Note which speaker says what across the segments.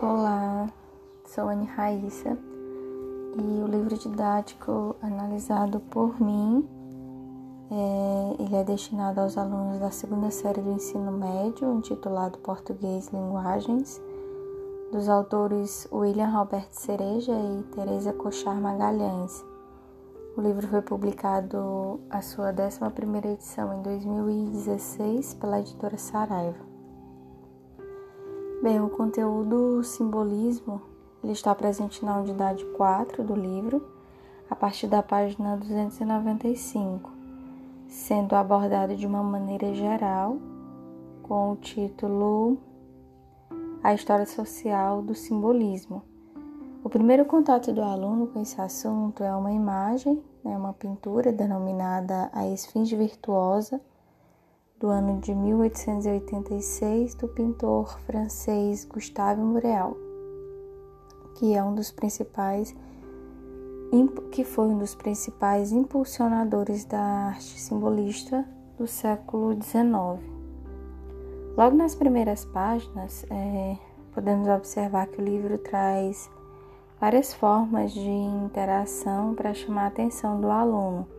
Speaker 1: Olá, sou Anne Raíssa e o livro didático analisado por mim é, ele é destinado aos alunos da segunda série do ensino médio, intitulado Português Linguagens, dos autores William Roberto Cereja e Teresa Cochar Magalhães. O livro foi publicado a sua 11ª edição em 2016 pela editora Saraiva. Bem, o conteúdo simbolismo ele está presente na unidade 4 do livro, a partir da página 295, sendo abordado de uma maneira geral, com o título A História Social do Simbolismo. O primeiro contato do aluno com esse assunto é uma imagem, né, uma pintura denominada A Esfinge Virtuosa, do ano de 1886 do pintor francês Gustave Moreau, que é um dos principais que foi um dos principais impulsionadores da arte simbolista do século XIX. Logo nas primeiras páginas, é, podemos observar que o livro traz várias formas de interação para chamar a atenção do aluno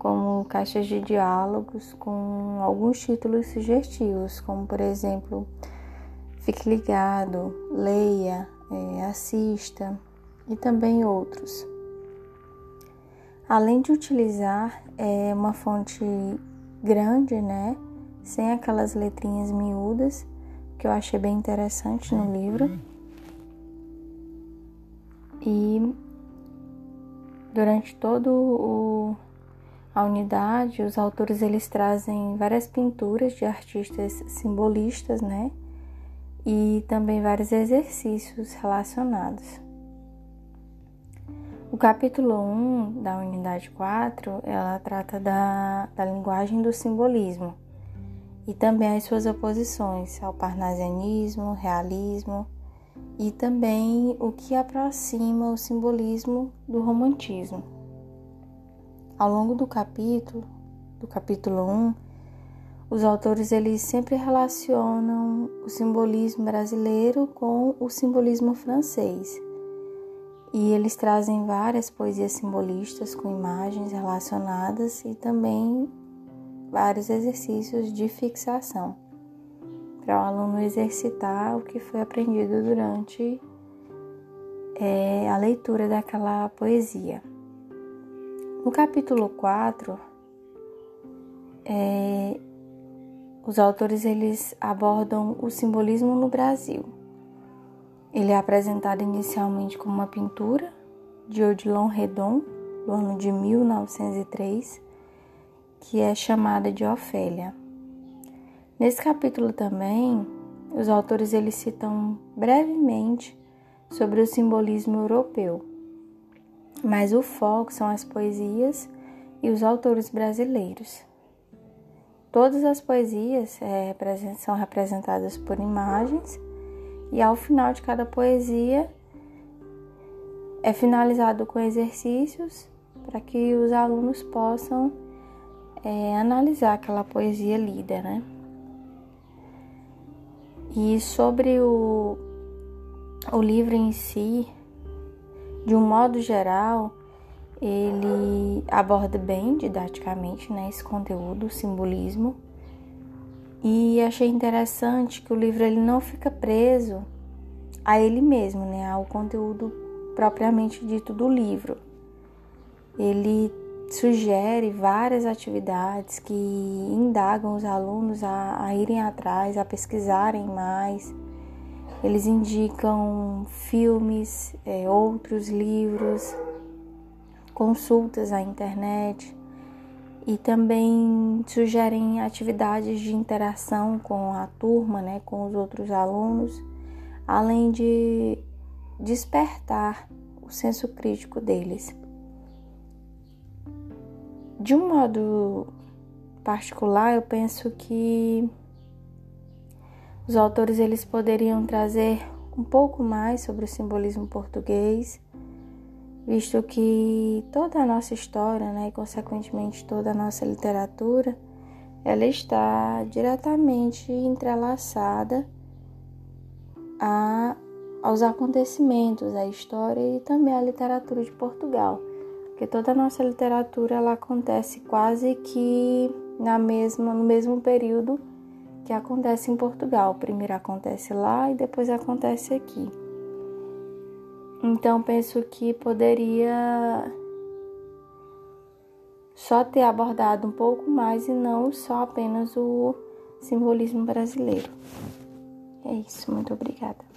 Speaker 1: como caixas de diálogos com alguns títulos sugestivos, como por exemplo, fique ligado, leia, é, assista e também outros. Além de utilizar é, uma fonte grande, né, sem aquelas letrinhas miúdas, que eu achei bem interessante no livro. E durante todo o a unidade, os autores eles trazem várias pinturas de artistas simbolistas, né? E também vários exercícios relacionados. O capítulo 1 da unidade 4, ela trata da, da linguagem do simbolismo e também as suas oposições ao parnasianismo, realismo e também o que aproxima o simbolismo do romantismo. Ao longo do capítulo, do capítulo 1, os autores eles sempre relacionam o simbolismo brasileiro com o simbolismo francês. E eles trazem várias poesias simbolistas com imagens relacionadas e também vários exercícios de fixação para o aluno exercitar o que foi aprendido durante é, a leitura daquela poesia. No capítulo 4, é, os autores eles abordam o simbolismo no Brasil. Ele é apresentado inicialmente como uma pintura de Odilon Redon, do ano de 1903, que é chamada de Ofélia. Nesse capítulo também, os autores eles citam brevemente sobre o simbolismo europeu mas o foco são as poesias e os autores brasileiros. Todas as poesias é, são representadas por imagens e ao final de cada poesia é finalizado com exercícios para que os alunos possam é, analisar aquela poesia lida, né? E sobre o, o livro em si, de um modo geral, ele aborda bem didaticamente né, esse conteúdo, o simbolismo. E achei interessante que o livro ele não fica preso a ele mesmo, né, ao conteúdo propriamente dito do livro. Ele sugere várias atividades que indagam os alunos a, a irem atrás, a pesquisarem mais eles indicam filmes, é, outros livros, consultas à internet e também sugerem atividades de interação com a turma, né, com os outros alunos, além de despertar o senso crítico deles. De um modo particular, eu penso que os autores eles poderiam trazer um pouco mais sobre o simbolismo português, visto que toda a nossa história, né, e consequentemente toda a nossa literatura, ela está diretamente entrelaçada a aos acontecimentos, à história e também à literatura de Portugal, porque toda a nossa literatura ela acontece quase que na mesma no mesmo período que acontece em Portugal. Primeiro acontece lá e depois acontece aqui. Então penso que poderia só ter abordado um pouco mais e não só apenas o simbolismo brasileiro. É isso, muito obrigada.